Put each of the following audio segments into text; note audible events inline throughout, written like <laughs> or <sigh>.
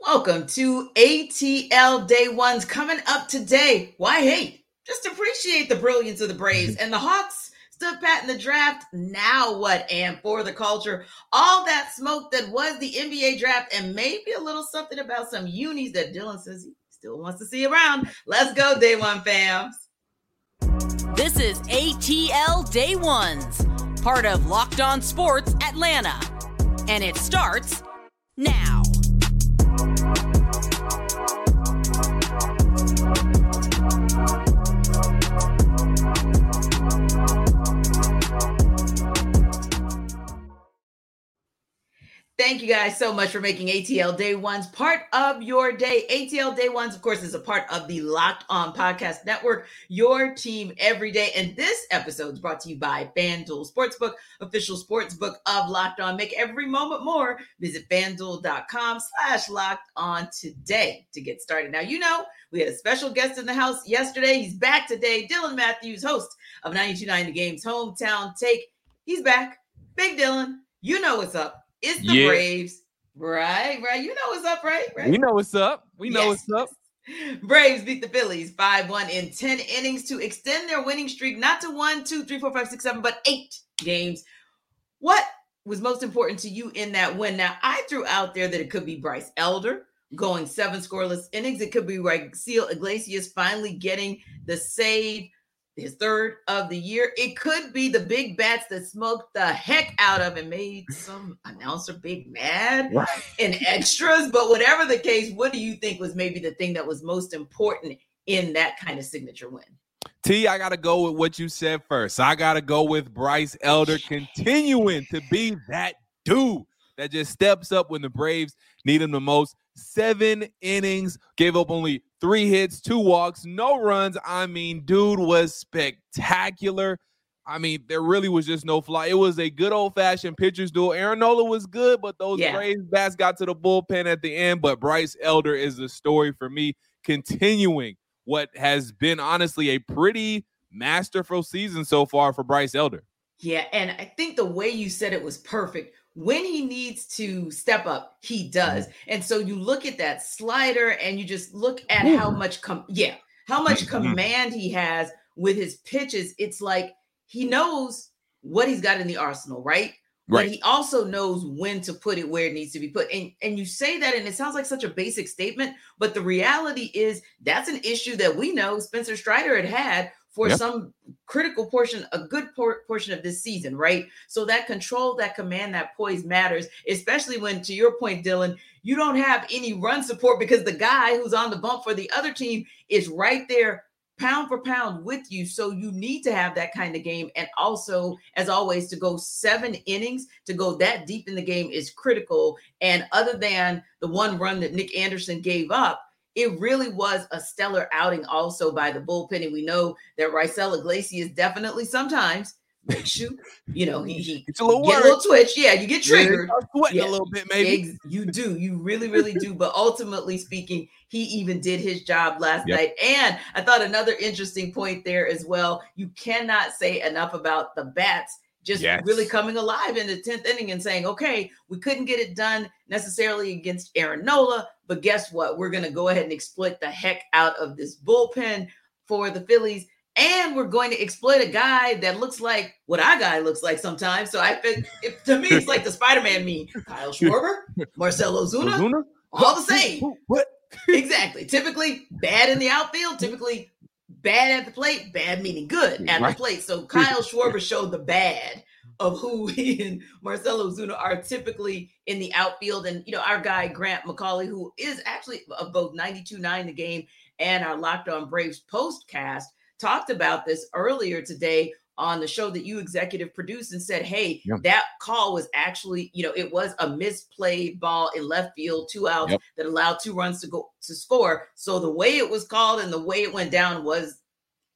Welcome to ATL Day Ones coming up today. Why hate? Just appreciate the brilliance of the Braves and the Hawks stood pat in the draft. Now what? And for the culture, all that smoke that was the NBA draft, and maybe a little something about some unis that Dylan says he still wants to see around. Let's go, Day One fams. This is ATL Day Ones, part of Locked On Sports Atlanta. And it starts now. Thank you guys so much for making ATL Day Ones part of your day. ATL Day Ones, of course, is a part of the Locked On Podcast Network, your team every day. And this episode is brought to you by FanDuel Sportsbook, official sportsbook of Locked On. Make every moment more. Visit fanduel.com slash locked on today to get started. Now, you know, we had a special guest in the house yesterday. He's back today. Dylan Mathews, host of 929 The Game's Hometown Take. He's back. Big Dylan, you know what's up. It's the yeah. Braves. Right, right. You know what's up, right? right? We know what's up. We know yes. what's up. <laughs> Braves beat the Phillies 5 1 in 10 innings to extend their winning streak not to one, two, three, four, five, six, seven, but eight games. What was most important to you in that win? Now, I threw out there that it could be Bryce Elder going seven scoreless innings. It could be Raisel Iglesias finally getting the save his third of the year. It could be the big bats that smoked the heck out of and made some announcer big mad right. and extras. But whatever the case, what do you think was maybe the thing that was most important in that kind of signature win? T, I got to go with what you said first. I got to go with Bryce Elder continuing to be that dude that just steps up when the Braves need him the most. Seven innings, gave up only three hits, two walks, no runs. I mean, dude was spectacular. I mean, there really was just no fly. It was a good old fashioned pitcher's duel. Aaron Nola was good, but those yeah. Braves bats got to the bullpen at the end. But Bryce Elder is the story for me, continuing what has been honestly a pretty masterful season so far for Bryce Elder. Yeah, and I think the way you said it was perfect when he needs to step up, he does. Mm-hmm. And so you look at that slider and you just look at Ooh. how much com- yeah, how much mm-hmm. command he has with his pitches. It's like he knows what he's got in the arsenal, right? Right. But he also knows when to put it where it needs to be put. And and you say that and it sounds like such a basic statement, but the reality is that's an issue that we know Spencer Strider had had for yep. some critical portion, a good por- portion of this season, right? So that control, that command, that poise matters, especially when, to your point, Dylan, you don't have any run support because the guy who's on the bump for the other team is right there pound for pound with you. So you need to have that kind of game. And also, as always, to go seven innings, to go that deep in the game is critical. And other than the one run that Nick Anderson gave up, it really was a stellar outing also by the bullpen. And we know that Raisel Iglesias definitely sometimes makes <laughs> you, you know, he, he it's a little, get a little twitch. Yeah, you get triggered. Sweating yeah. a little bit, maybe. You do. You really, really do. But ultimately speaking, he even did his job last yep. night. And I thought another interesting point there as well. You cannot say enough about the bats just yes. really coming alive in the 10th inning and saying, okay, we couldn't get it done necessarily against Aaron Nola, but guess what? We're going to go ahead and exploit the heck out of this bullpen for the Phillies. And we're going to exploit a guy that looks like what our guy looks like sometimes. So I think to me, it's like the Spider Man meme Kyle <laughs> Schwarber, Marcell Ozuna, Ozuna? all the same. What? exactly. Typically bad in the outfield, typically bad at the plate, bad meaning good at right. the plate. So <laughs> Kyle Schwarber showed the bad of who <laughs> he and Marcell Ozuna are typically in the outfield. And, you know, our guy, Grant McAuley, who is actually of both 92-9 the game and our Locked On Braves postcast, talked about this earlier today on the show that you executive produced and said, Hey, yep. that call was actually, you know, it was a misplayed ball in left field, two outs yep. that allowed two runs to go to score. So the way it was called and the way it went down was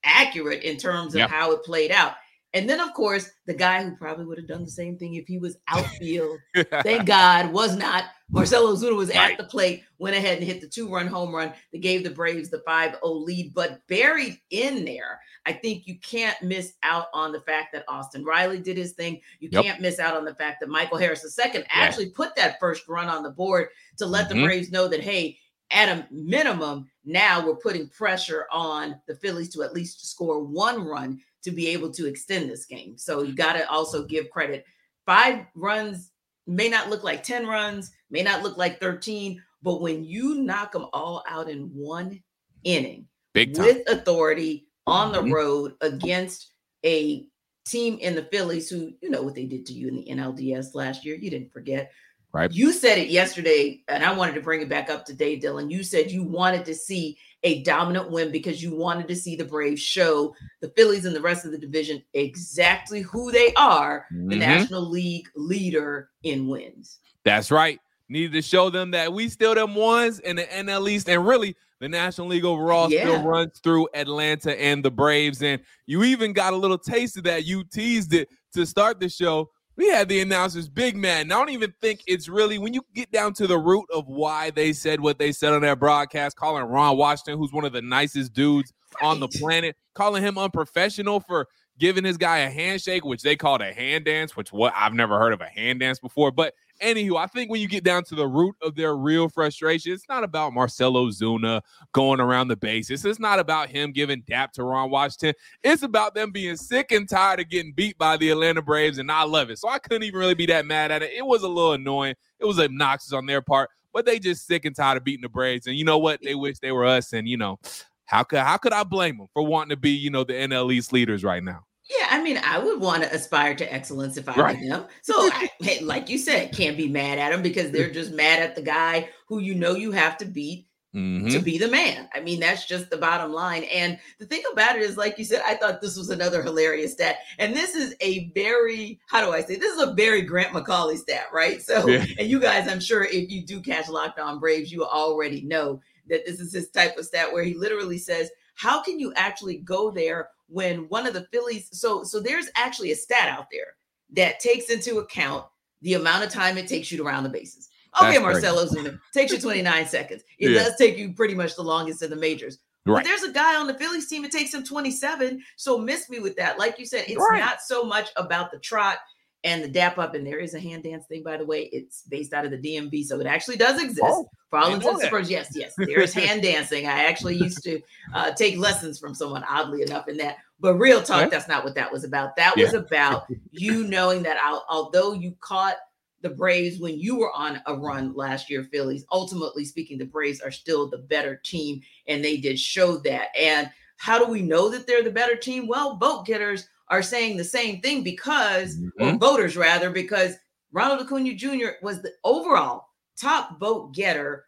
accurate in terms of yep. how it played out. And then, of course, the guy who probably would have done the same thing if he was outfield, <laughs> <laughs> thank God, was not. Marcell Ozuna was right. at the plate, went ahead and hit the two run home run that gave the Braves the 5 0 lead. But buried in there, I think you can't miss out on the fact that Austin Riley did his thing. You yep. can't miss out on the fact that Michael Harris II actually yeah. put that first run on the board to let mm-hmm. the Braves know that, hey, at a minimum, now we're putting pressure on the Phillies to at least score one run to be able to extend this game. So you got to also give credit. Five runs may not look like 10 runs, may not look like 13, but when you knock them all out in one inning Big time. with authority on the mm-hmm. road against a team in the Phillies who, you know what they did to you in the NLDS last year, you didn't forget. Right. You said it yesterday, and I wanted to bring it back up today, Dylan. You said you wanted to see a dominant win because you wanted to see the Braves show the Phillies and the rest of the division exactly who they are mm-hmm. the National League leader in wins. That's right. Needed to show them that we still them ones in the NL East and really the National League overall yeah. still runs through Atlanta and the Braves. And you even got a little taste of that. You teased it to start the show we had the announcers big man. I don't even think it's really when you get down to the root of why they said what they said on that broadcast, calling Ron Washington, who's one of the nicest dudes right. on the planet, calling him unprofessional for giving his guy a handshake, which they called a hand dance, which what I've never heard of a hand dance before. But Anywho, I think when you get down to the root of their real frustration, it's not about Marcell Ozuna going around the bases. It's not about him giving dap to Ron Washington. It's about them being sick and tired of getting beat by the Atlanta Braves, and I love it. So I couldn't even really be that mad at it. It was a little annoying. It was obnoxious on their part, but they just sick and tired of beating the Braves. And you know what? They wish they were us. And you know, how could how could I blame them for wanting to be, you know, the NL East leaders right now? Yeah, I mean, I would want to aspire to excellence if I right. were them. <laughs> So, I, like you said, can't be mad at them because they're just mad at the guy who you know you have to beat mm-hmm. to be the man. I mean, that's just the bottom line. And the thing about it is, like you said, I thought this was another hilarious stat. And this is a very, how do I say, this is a very Grant McAuley stat, right? So, yeah. and you guys, I'm sure if you do catch Locked On Braves, you already know that this is his type of stat where he literally says, how can you actually go there when one of the Phillies so so there's actually a stat out there that takes into account the amount of time it takes you to round the bases. Okay, Marcell Ozuna takes you 29 seconds. It yeah. does take you pretty much the longest in the majors. Right. But there's a guy on the Phillies team, it takes him 27. So miss me with that. Like you said, it's right. not so much about the trot and the dap up. And there is a hand dance thing, by the way. It's based out of the DMV. So it actually does exist. Oh, for all intents and purposes, yes, yes, <laughs> there is hand dancing. I actually used to uh, take lessons from someone, oddly enough, in that. But real talk, that's not what that was about. That yeah. was about you knowing that although you caught the Braves when you were on a run last year, Phillies, ultimately speaking, the Braves are still the better team. And they did show that. And how do we know that they're the better team? Well, vote getters are saying the same thing because, mm-hmm. voters rather, because Ronald Acuna Jr. was the overall top vote getter,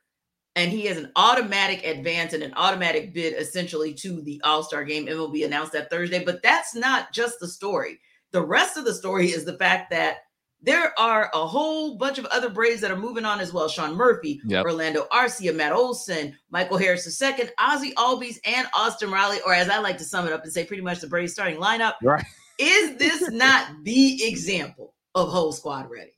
and he has an automatic advance and an automatic bid essentially to the All Star game. It will be announced that Thursday. But that's not just the story. The rest of the story is the fact that there are a whole bunch of other Braves that are moving on as well. Sean Murphy, yep. Orlando Arcia, Matt Olson, Michael Harris II, Ozzy Albies, and Austin Riley, or as I like to sum it up and say, pretty much the Braves starting lineup. Right. <laughs> Is this not the example of whole squad ready?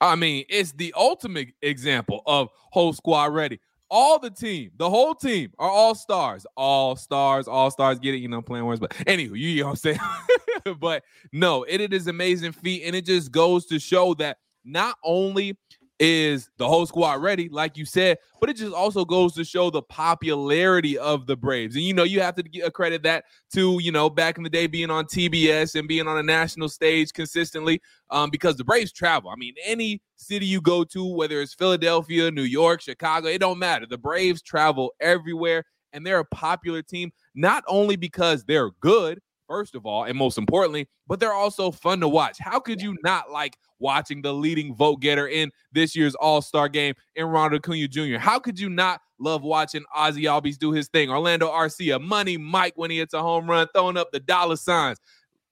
I mean, it's the ultimate example of whole squad ready. All the team, the whole team are all stars, all stars, all stars. Get it? You know, playing words, but anyway, you know what I'm saying. <laughs> but no, it, it is amazing feat, and it just goes to show that not only is the whole squad ready, like you said, but it just also goes to show the popularity of the Braves. And you know, you have to credit that to you know back in the day being on TBS and being on a national stage consistently, um, because the Braves travel. I mean, any city you go to, whether it's Philadelphia, New York, Chicago, it don't matter. The Braves travel everywhere, and they're a popular team not only because they're good first of all, and most importantly, but they're also fun to watch. How could you not like watching the leading vote getter in this year's All Star game in Ronald Acuna Jr.? How could you not love watching Ozzy Albies do his thing? Orlando Arcia, Money Mike when he hits a home run, throwing up the dollar signs.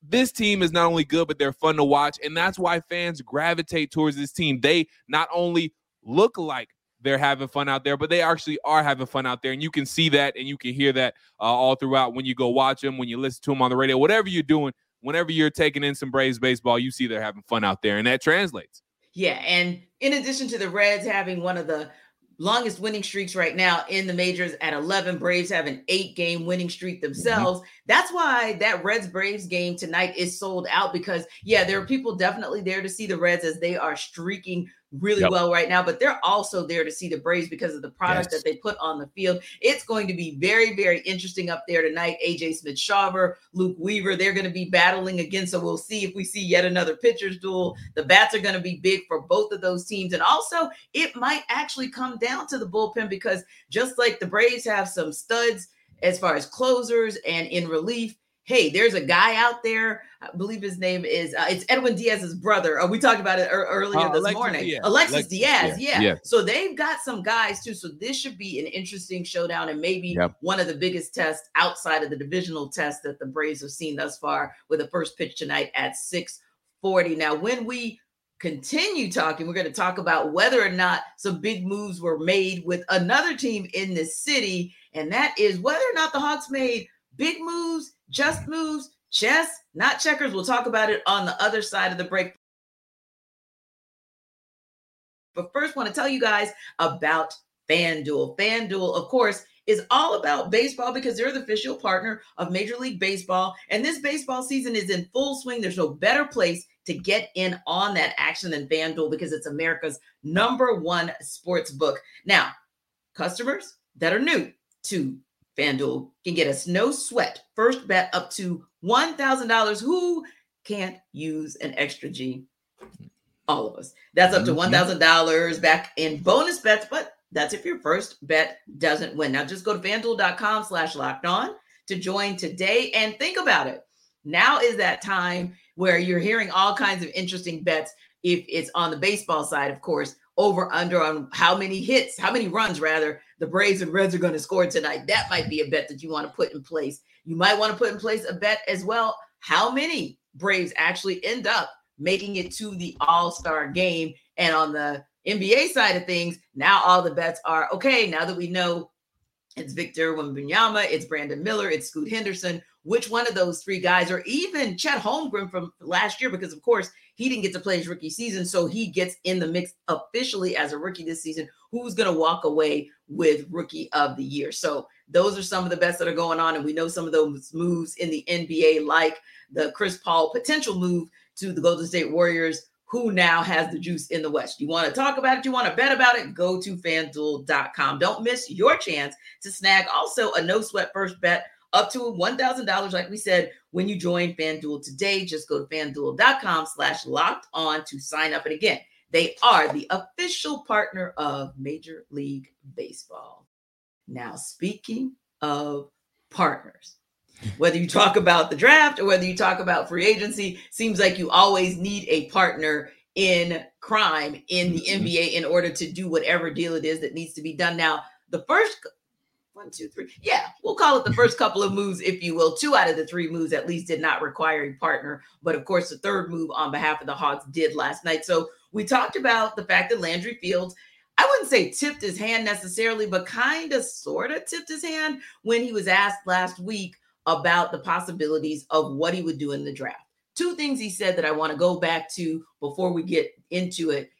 This team is not only good, but they're fun to watch. And that's why fans gravitate towards this team. They not only look like they're having fun out there, but they actually are having fun out there. And you can see that and you can hear that uh, all throughout when you go watch them, when you listen to them on the radio, whatever you're doing. Whenever you're taking in some Braves baseball, you see they're having fun out there, and that translates. Yeah, and in addition to the Reds having one of the longest winning streaks right now in the majors at 11. Braves have an eight game winning streak mm-hmm. themselves. Mm-hmm. That's why that Reds Braves game tonight is sold out because, yeah, there are people definitely there to see the Reds as they are streaking really yep. well right now, but they're also there to see the Braves because of the product yes. that they put on the field. It's going to be very, very interesting up there tonight. AJ Smith Shawver, Luke Weaver, they're going to be battling again. So we'll see if we see yet another pitcher's duel. The bats are going to be big for both of those teams. And also, it might actually come down to the bullpen because just like the Braves have some studs as far as closers and in relief, hey, there's a guy out there. I believe his name is uh, it's Edwin Diaz's brother. Uh, we talked about it earlier uh, this Alexis morning. Diaz. Alexis, Alexis Diaz, yeah. yeah. So they've got some guys too. So this should be an interesting showdown and maybe yep. one of the biggest tests outside of the divisional test that the Braves have seen thus far with the first pitch tonight at 640. Now, when we continue talking, we're going to talk about whether or not some big moves were made with another team in this city, and that is whether or not the Hawks made big moves just moves, chess, not checkers. We'll talk about it on the other side of the break. But first, want to tell you guys about FanDuel. FanDuel, of course, is all about baseball because they're the official partner of Major League Baseball. And this baseball season is in full swing. There's no better place to get in on that action than FanDuel because it's America's number one sports book. Now, customers that are new to FanDuel can get us no sweat first bet up to $1,000. Who can't use an extra G? All of us. That's up to $1,000 mm-hmm. back in bonus bets, but that's if your first bet doesn't win. Now just go to fanduel.com slash locked on to join today and think about it. Now is that time where you're hearing all kinds of interesting bets. If it's on the baseball side, of course, over under on how many hits, how many runs rather the Braves and Reds are going to score tonight. That might be a bet that you want to put in place. You might want to put in place a bet as well. How many Braves actually end up making it to the All Star game? And on the NBA side of things, now all the bets are okay. Now that we know it's Victor Wembanyama, it's Brandon Miller, it's Scoot Henderson. Which one of those three guys, or even Chet Holmgren from last year, because of course he didn't get to play his rookie season, so he gets in the mix officially as a rookie this season. Who's going to walk away with Rookie of the Year? So those are some of the bets that are going on, and we know some of those moves in the NBA, like the Chris Paul potential move to the Golden State Warriors who now has the juice in the West. You want to talk about it? You want to bet about it? Go to fanduel.com. Don't miss your chance to snag also a no sweat first bet up to $1,000, like we said, when you join FanDuel today. Just go to fanduel.com slash locked on to sign up. And again, they are the official partner of Major League Baseball. Now, speaking of partners, whether you talk about the draft or whether you talk about free agency, seems like you always need a partner in crime in the mm-hmm. NBA in order to do whatever deal it is that needs to be done. Now, the first one, two, three. Yeah, we'll call it the first couple of moves, if you will. Two out of the three moves at least did not require a partner. But of course, the third move on behalf of the Hawks did last night. So we talked about the fact that Landry Fields, I wouldn't say tipped his hand necessarily, but kind of sort of tipped his hand when he was asked last week about the possibilities of what he would do in the draft. Two things he said that I want to go back to before we get into it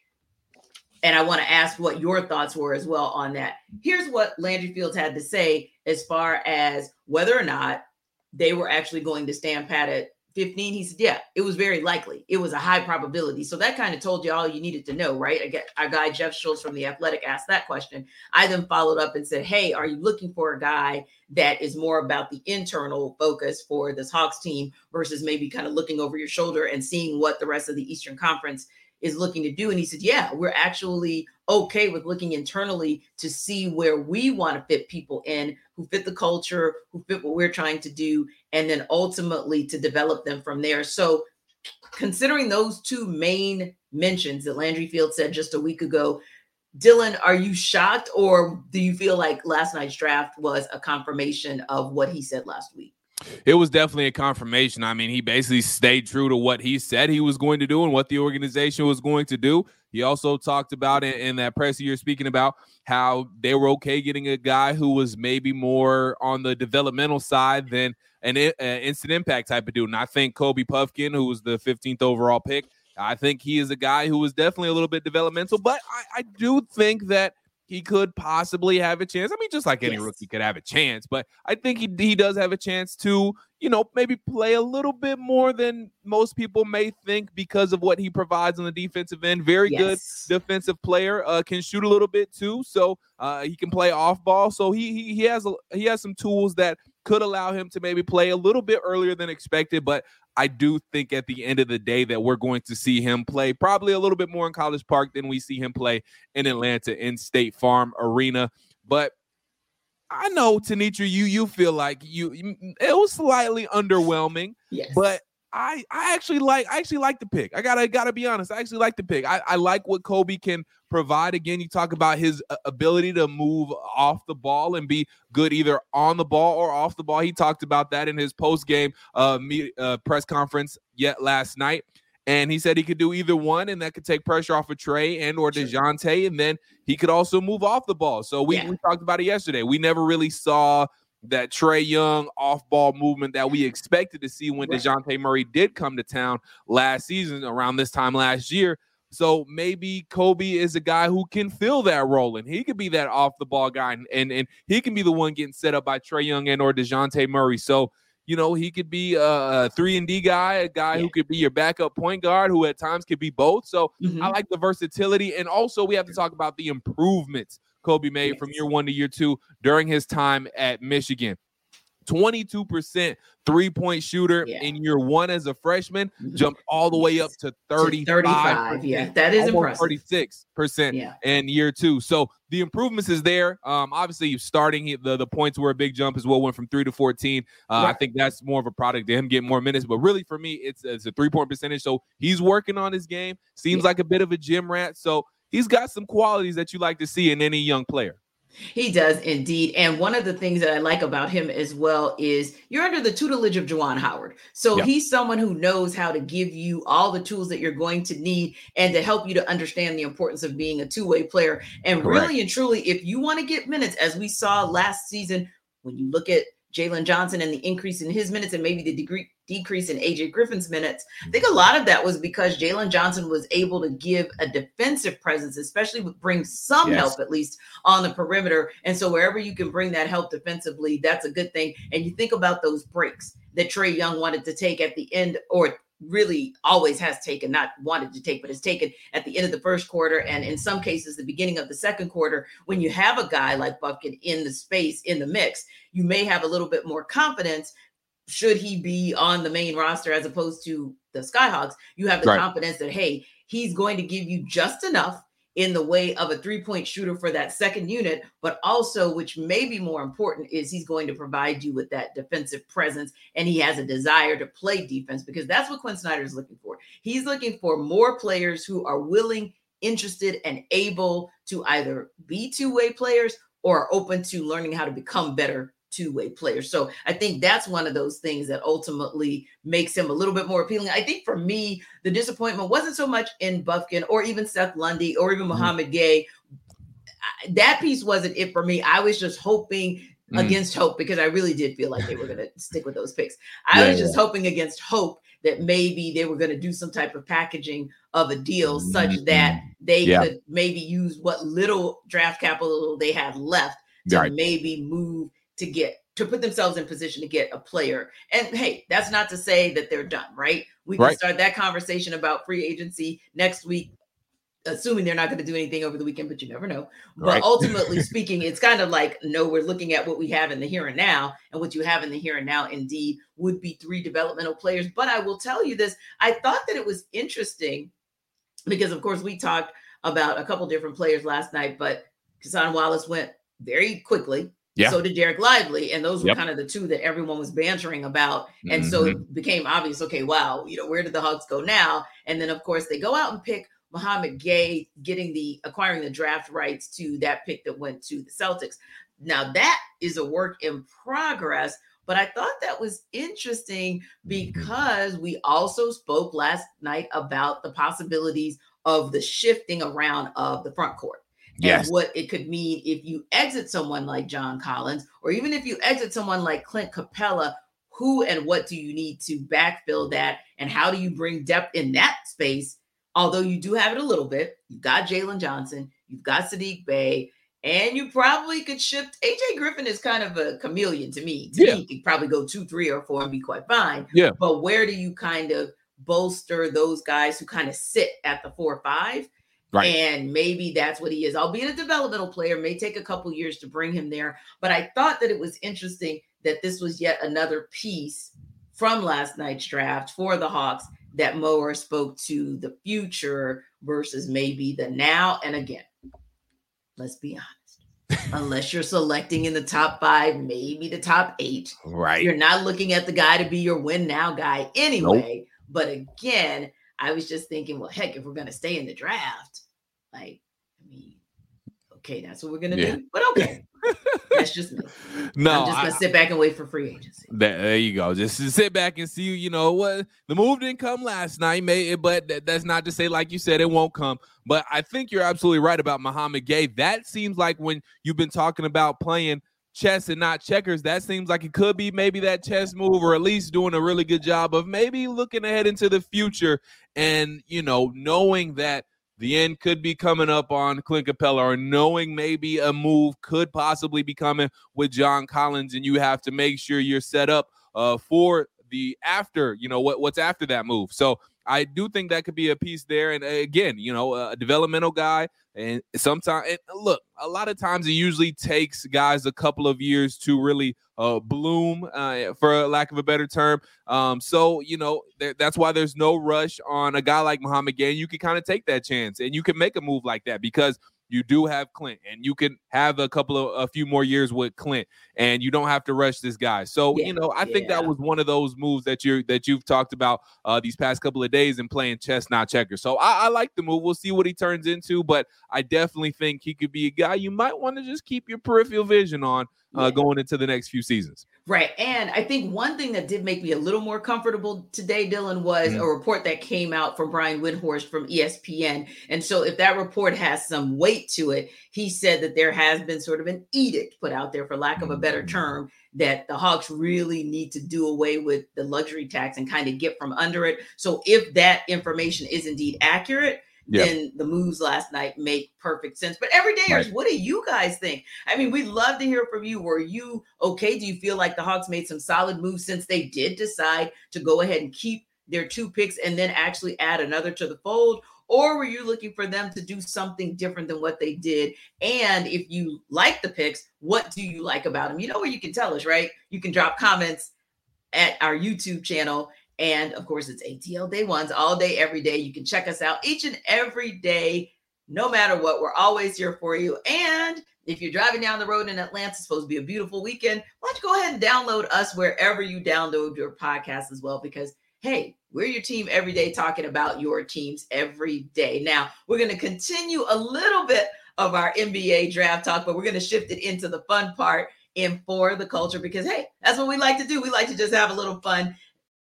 and I want to ask what your thoughts were as well on that. Here's what Landry Fields had to say as far as whether or not they were actually going to stand pat at 15. He said, Yeah, it was very likely. It was a high probability. So that kind of told you all you needed to know, right? I get our guy Jeff Schultz from the Athletic asked that question. I then followed up and said, Hey, are you looking for a guy that is more about the internal focus for this Hawks team versus maybe kind of looking over your shoulder and seeing what the rest of the Eastern Conference is looking to do. And he said, Yeah, we're actually okay with looking internally to see where we want to fit people in who fit the culture, who fit what we're trying to do, and then ultimately to develop them from there. So, considering those two main mentions that Landry Field said just a week ago, Dylan, are you shocked or do you feel like last night's draft was a confirmation of what he said last week? It was definitely a confirmation. I mean, he basically stayed true to what he said he was going to do and what the organization was going to do. He also talked about in, in that press you're speaking about how they were okay getting a guy who was maybe more on the developmental side than an, an instant impact type of dude. And I think Kobe Bufkin, who was the 15th overall pick, I think he is a guy who was definitely a little bit developmental, but I, I do think that he could possibly have a chance. I mean, just like any yes. rookie could have a chance, but I think he he does have a chance to, you know, maybe play a little bit more than most people may think because of what he provides on the defensive end. Very yes. good defensive player, uh, can shoot a little bit too, so uh, he can play off ball. So he he, he has a, he has some tools that could allow him to maybe play a little bit earlier than expected. But I do think at the end of the day that we're going to see him play probably a little bit more in College Park than we see him play in Atlanta in State Farm Arena. But I know Tenitra, you you feel like you it was slightly underwhelming. Yes. But I I actually like I actually like the pick. I gotta gotta be honest. I actually like the pick. I, I like what Kobe can provide. Again, you talk about his uh, ability to move off the ball and be good either on the ball or off the ball. He talked about that in his post game uh, uh, press conference yet last night. And he said he could do either one, and that could take pressure off of Trey and or Dejounte, and then he could also move off the ball. So we, yeah. we talked about it yesterday. We never really saw that Trey Young off ball movement that we expected to see when right. DeJounte Murray did come to town last season around this time last year. So maybe Kobe is a guy who can fill that role and he could be that off the ball guy and, and, and he can be the one getting set up by Trey Young and or DeJounte Murray. So, you know, he could be a three and D guy, a guy yeah. who could be your backup point guard who at times could be both. So mm-hmm. I like the versatility. And also we have to talk about the improvements Kobe made from year one to year two during his time at Michigan. 22% three point shooter yeah. in year one as a freshman, mm-hmm. jumped all the way up to 35. 35 yeah, that is impressive. 36% yeah. in year two. So the improvements is there. Um, obviously, starting the, the points were a big jump as well, went from three to 14. Uh, right. I think that's more of a product of him getting more minutes. But really, for me, it's, it's a three point percentage. So he's working on his game. Seems yeah. like a bit of a gym rat. So he's got some qualities that you like to see in any young player. He does indeed. And one of the things that I like about him as well is you're under the tutelage of Juwan Howard. So he's someone who knows how to give you all the tools that you're going to need and to help you to understand the importance of being a two way player. And Correct. really and truly, if you want to get minutes, as we saw last season, when you look at Jalen Johnson and the increase in his minutes and maybe the degree decrease in AJ Griffin's minutes. I think a lot of that was because Jalen Johnson was able to give a defensive presence, especially bring some yes. help at least on the perimeter. And so wherever you can bring that help defensively, that's a good thing. And you think about those breaks that Trey Young wanted to take at the end or really always has taken, not wanted to take, but has taken at the end of the first quarter and in some cases the beginning of the second quarter. When you have a guy like Bufkin in the space in the mix, you may have a little bit more confidence should he be on the main roster as opposed to the Skyhawks, you have the right. confidence that, hey, he's going to give you just enough in the way of a three point shooter for that second unit, but also, which may be more important, is he's going to provide you with that defensive presence and he has a desire to play defense because that's what Quin Snyder is looking for. He's looking for more players who are willing, interested, and able to either be two way players or are open to learning how to become better two-way player. So I think that's one of those things that ultimately makes him a little bit more appealing. I think for me, the disappointment wasn't so much in Bufkin or even Seth Lundy or even mm-hmm. Mouhamed Gueye. That piece wasn't it for me. I was just hoping mm. against hope because I really did feel like they were going to stick with those picks. I yeah, was just yeah. hoping against hope that maybe they were going to do some type of packaging of a deal mm-hmm. such that they yeah. could maybe use what little draft capital they had left to right. maybe move to get to put themselves in position to get a player. And hey, that's not to say that they're done, right? We can right. start that conversation about free agency next week, assuming they're not going to do anything over the weekend, but you never know. But right. ultimately <laughs> speaking, it's kind of like no, we're looking at what we have in the here and now, and what you have in the here and now indeed would be three developmental players. But I will tell you this: I thought that it was interesting because, of course, we talked about a couple different players last night, but Cason Wallace went very quickly yeah. So did Dereck Lively. And those were yep. kind of the two that everyone was bantering about. And mm-hmm. so it became obvious, okay, wow, you know, where did the Hawks go now? And then of course they go out and pick Mouhamed Gueye, getting the acquiring the draft rights to that pick that went to the Celtics. Now that is a work in progress. But I thought that was interesting because we also spoke last night about the possibilities of the shifting around of the front court. Yes. And what it could mean if you exit someone like John Collins, or even if you exit someone like Clint Capela, who and what do you need to backfill that? And how do you bring depth in that space? Although you do have it a little bit, you've got Jalen Johnson, you've got Saddiq Bey, and you probably could shift. AJ Griffin is kind of a chameleon to me. To Yeah. me, he could probably go two, three, or four and be quite fine. Yeah. But where do you kind of bolster those guys who kind of sit at the four or five? Right. And maybe that's what he is. Albeit a developmental player, may take a couple years to bring him there. But I thought that it was interesting that this was yet another piece from last night's draft for the Hawks that Mower spoke to the future versus maybe the now. And again, let's be honest. <laughs> Unless you're selecting in the top five, maybe the top eight, Right. you're not looking at the guy to be your win now guy anyway. But again, I was just thinking, well, heck, if we're gonna stay in the draft, like, I mean, okay, that's what we're gonna Yeah. do. But okay, <laughs> that's just me. no, I'm just gonna sit back and wait for free agency. There, there you go. Just sit back and see, you know, what the move didn't come last night, may eh, but that, that's not to say, like you said, it won't come. But I think you're absolutely right about Mouhamed Gueye. That seems like when you've been talking about playing chess and not checkers, that seems like it could be maybe that chess move, or at least doing a really good job of maybe looking ahead into the future and you know, knowing that the end could be coming up on Clint Capela, or knowing maybe a move could possibly be coming with John Collins, and you have to make sure you're set up uh, for the after, you know, what what's after that move. So I do think that could be a piece there. And uh, again, you know, a developmental guy, and sometimes, and look, a lot of times it usually takes guys a couple of years to really uh, bloom, uh, for lack of a better term. Um, so you know that's why there's no rush on a guy like Mouhamed Gueye. You can kind of take that chance, and you can make a move like that because you do have Clint, and you can have a couple of a few more years with Clint, and you don't have to rush this guy. So Yeah, you know, I think that was one of those moves that you're that you've talked about uh, these past couple of days and playing chess, not checkers. So I, I like the move. We'll see what he turns into, but I definitely think he could be a guy you might want to just keep your peripheral vision on uh, Yeah. going into the next few seasons. Right. And I think one thing that did make me a little more comfortable today, Dylan, was Mhm. a report that came out from Brian Windhorst from ESPN. And so if that report has some weight to it, he said that there has been sort of an edict put out there, for lack of a better Mhm. term, that the Hawks really need to do away with the luxury tax and kind of get from under it. So if that information is indeed accurate, Yeah. then the moves last night make perfect sense. But everydayers, what do you guys think? I mean, we'd love to hear from you. Were you okay? Do you feel like the Hawks made some solid moves since they did decide to go ahead and keep their two picks and then actually add another to the fold? Or were you looking for them to do something different than what they did? And if you like the picks, what do you like about them? You know where you can tell us, right? You can drop comments at our YouTube channel. And of course, it's ATL Day Ones all day, every day. You can check us out each and every day, no matter what. We're always here for you. And if you're driving down the road in Atlanta, it's supposed to be a beautiful weekend. Why don't you go ahead and download us wherever you download your podcast as well? Because hey, we're your team every day talking about your teams every day. Now, we're going to continue a little bit of our NBA draft talk, but we're going to shift it into the fun part and for the culture because hey, that's what we like to do. We like to just have a little fun,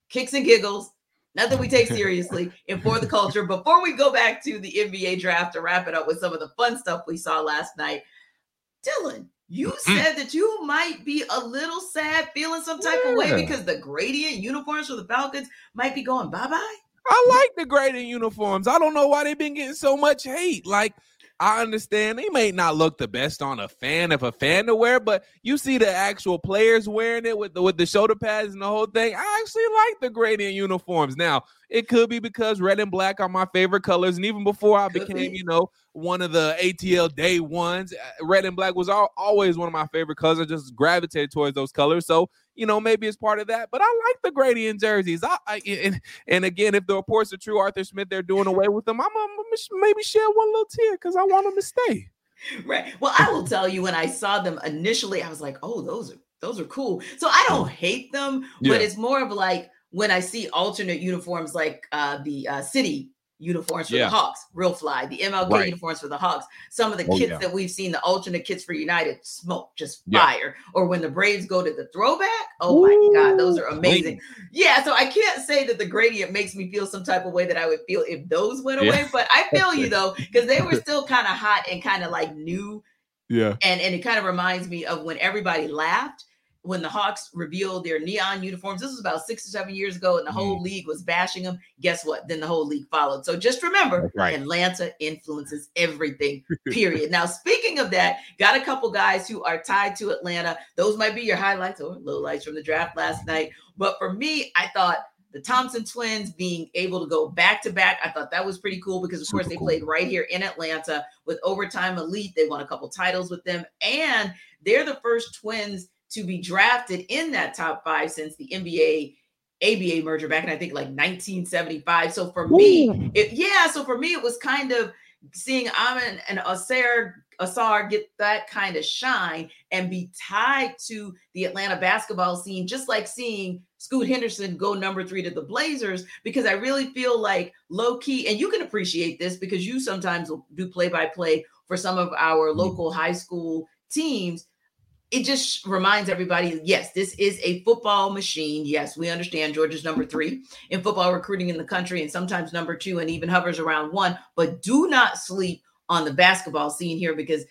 kicks and giggles, nothing we take <laughs> seriously and for the culture. Before we go back to the NBA draft to wrap it up with some of the fun stuff we saw last night, Dylan, you Mm. said that you might be a little sad, feeling some type of way because the gradient uniforms for the Falcons might be going bye bye. I like the graded uniforms. I don't know why they've been getting so much hate. Like, I understand they may not look the best on a fan if a fan to wear, but you see the actual players wearing it with the with the shoulder pads and the whole thing. I actually like the gradient uniforms. Now, it could be because red and black are my favorite colors, and even before I Could became, be. you know, one of the ATL day ones, uh, red and black was al- always one of my favorite colors. I just gravitated towards those colors. So, you know, maybe it's part of that. But I like the gradient jerseys. I, I and, and again, if the reports are true, Arthur Smith, they're doing away with them. I'm gonna maybe shed one little tear because I want them to stay. <laughs> Right. Well, I will tell you when I saw them initially, I was like, oh, those are those are cool. So I don't hate them, Yeah. but it's more of like when I see alternate uniforms like uh the uh city uniforms for Yeah. the Hawks, real fly. The MLK Right. uniforms for the Hawks. Some of the Oh, kits yeah. that we've seen, the alternate kits for United, smoke, just Yeah. fire. Or when the Braves go to the throwback, oh my God, those are Ooh, amazing. Yeah, so I can't say that the gradient makes me feel some type of way that I would feel if those went away, but I <laughs> feel you though, because they were still kind of hot and kind of like new Yeah. and and it kind of reminds me of when everybody laughed when the Hawks revealed their neon uniforms. This was about six or seven years ago, and the whole mm. league was bashing them. Guess what? Then the whole league followed. So just remember, right. Atlanta influences everything. <laughs> Period. now, speaking of that, got a couple guys who are tied to Atlanta. Those might be your highlights oh, or lowlights from the draft last night. But for me, I thought. The Thompson twins being able to go back to back, I thought that was pretty cool because, of course, they cool. played right here in Atlanta with Overtime Elite. They won a couple titles with them, and they're the first twins to be drafted in that top five since the NBA ABA merger back in I think like 1975. So for me, it, yeah, so for me it was kind of seeing Amen and Ausar Ausar get that kind of shine and be tied to the Atlanta basketball scene, just like seeing Scoot Henderson go number three to the Blazers, because I really feel like low key, and you can appreciate this because you sometimes will do play by play for some of our mm. local high school teams. It just reminds everybody yes, this is a football machine. Yes, we understand Georgia's number three in football recruiting in the country and sometimes number two and even hovers around one. But do not sleep on the basketball scene here because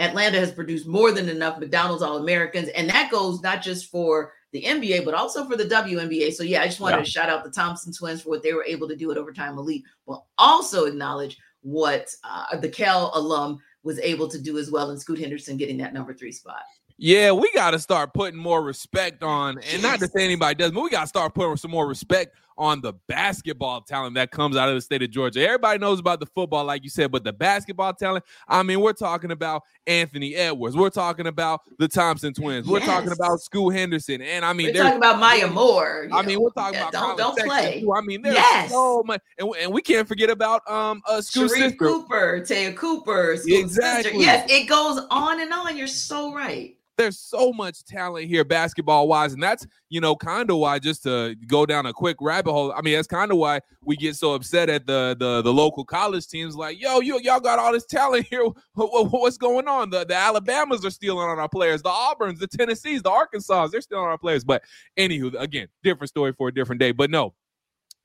Atlanta has produced more than enough McDonald's All Americans. And that goes not just for the NBA, but also for the WNBA. So, yeah, I just wanted Yeah. to shout out the Thompson twins for what they were able to do at Overtime Elite, but also acknowledge what uh, the Cal alum was able to do as well, and Scoot Henderson getting that number three spot. Yeah, we got to start putting more respect on, and not to say anybody does, but we got to start putting some more respect on the basketball talent that comes out of the state of Georgia. Everybody knows about the football, like you said, but the basketball talent, I mean, we're talking about Anthony Edwards. We're talking about the Thompson twins. We're talking about Scoot Henderson. And I mean, We're talking about Maya Moore. I mean, know. we're talking Yeah, about don't don't play. too. I mean, there's Yes. so much, and, and we can't forget about um uh sister. Cooper, Te'a Cooper, sister. Exactly. Yes, it goes on and on. You're so right. There's so much talent here basketball wise and that's you know kind of why just to go down a quick rabbit hole i mean that's kind of why we get so upset at the the, the local college teams like yo you, y'all got all this talent here. What- what- what's going on? The, the alabamas are stealing on our players. The auburns the tennessees the arkansas they're stealing on our players. But anywho again different story for a different day. But no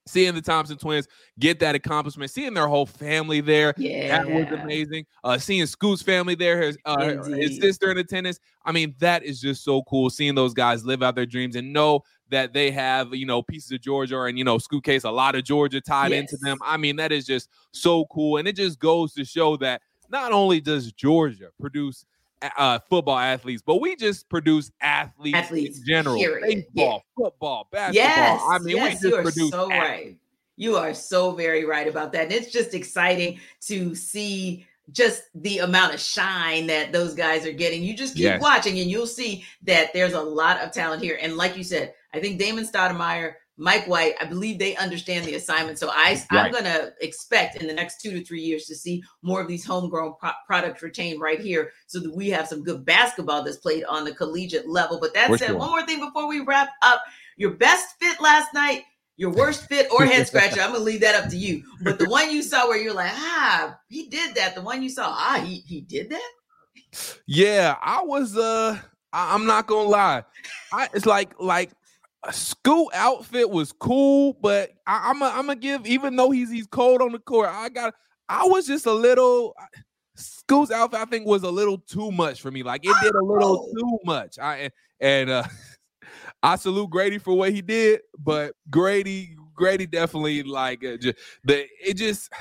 seeing the thompson twins get that accomplishment seeing their whole family there Yeah. that was amazing. Uh, seeing Scoot's family there, his, uh, his sister in attendance. I mean, that is just so cool. Seeing those guys live out their dreams and know that they have, you know, pieces of Georgia and you know, Scoot case, a lot of Georgia tied into them. I mean, that is just so cool, and it just goes to show that not only does Georgia produce uh, football athletes, but we just produce athletes, Athletes, in general. period. Baseball, football, basketball. Yes. I mean, yes, we just you are produce so athletes. right. You are so very right about that. And it's just exciting to see just the amount of shine that those guys are getting. You just keep Yes. watching and you'll see that there's a lot of talent here. And like you said, I think Damon Stoudamire, Mike White, I believe they understand the assignment. So I, I'm going to expect in the next two to three years to see more of these homegrown pro- products retained right here so that we have some good basketball that's played on the collegiate level. But that For said, sure. one more thing before we wrap up. Your best fit last night, your worst fit or head scratcher, I'm gonna leave that up to you. But the one you saw where you're like, ah, he did that. The one you saw, ah, he he did that. Yeah, I was uh I, am not gonna lie. I it's like like a school outfit was cool, but I, I'm a, I'm gonna give even though he's he's cold on the court, I got I was just a little Scoot's outfit I think was a little too much for me. Like it did a little Oh. too much. I and uh <laughs> I salute Gradey for what he did, but Gradey Gradey definitely like uh, just, the it just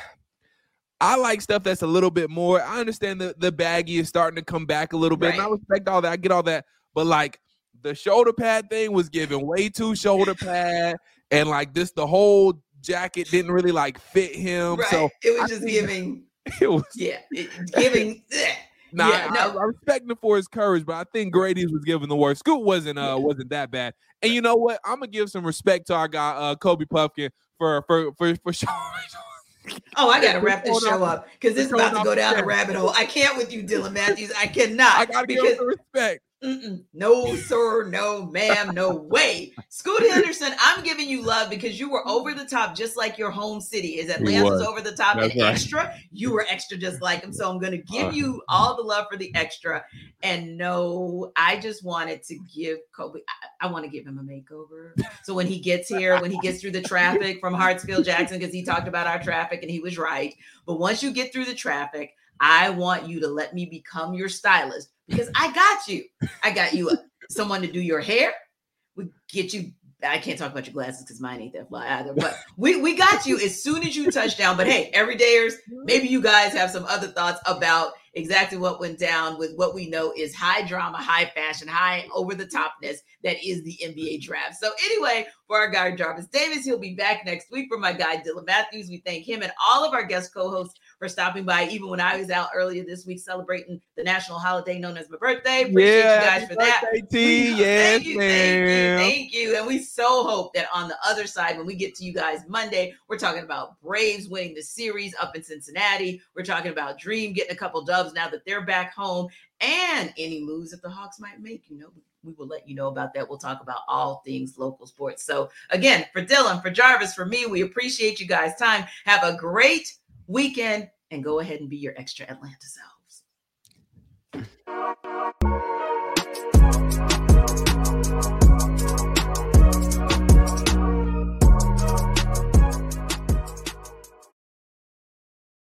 I like stuff that's a little bit more. I understand the the baggy is starting to come back a little bit, and I respect all that. I get all that, but like the shoulder pad thing was giving way too shoulder pad, and like this, the whole jacket didn't really like fit him. right. So it was I just <laughs> giving, it was yeah, it, giving. <laughs> <laughs> nah, Yeah, no. I, I respect him for his courage, but I think Gradey's was giving the worst. Scoot wasn't uh wasn't that bad. And you know what? I'm gonna give some respect to our guy uh Kobe Bufkin for for for for showing. Oh, I gotta wrap this show up because this is about to go down the a rabbit hole. I can't with you, Dylan Mathews. I cannot. I gotta give him some respect. Mm-mm. No, sir, no, ma'am, no way. Scooty Henderson, I'm giving you love because you were over the top, just like your home city is. Atlanta's over the top That's and right. extra. You were extra just like him. So I'm going to give uh, you all the love for the extra. And no, I just wanted to give Kobe, I, I want to give him a makeover. So when he gets here, when he gets through the traffic from Hartsfield Jackson, because he talked about our traffic and he was right. But once you get through the traffic, I want you to let me become your stylist because I got you. I got you uh, someone to do your hair. We get you. I can't talk about your glasses because mine ain't that fly either. But we we got you as soon as you touch down. But hey, everydayers, maybe you guys have some other thoughts about exactly what went down with what we know is high drama, high fashion, high over the topness that is the NBA draft. So, anyway, for our guy Jarvis Davis, he'll be back next week. For my guy Dylan Mathews, we thank him and all of our guest co hosts for stopping by, even when I was out earlier this week celebrating the national holiday known as my birthday. Appreciate yeah, you guys for that. T. Yes, thank you, thank you, thank you. And we so hope that on the other side, when we get to you guys Monday, we're talking about Braves winning the series up in Cincinnati. We're talking about Dream getting a couple dubs now that they're back home, and any moves that the Hawks might make. You know, we will let you know about that. We'll talk about all things local sports. So again, for Dylan, for Jarvis, for me, we appreciate you guys' time. Have a great weekend and go ahead and be your extra Atlanta selves.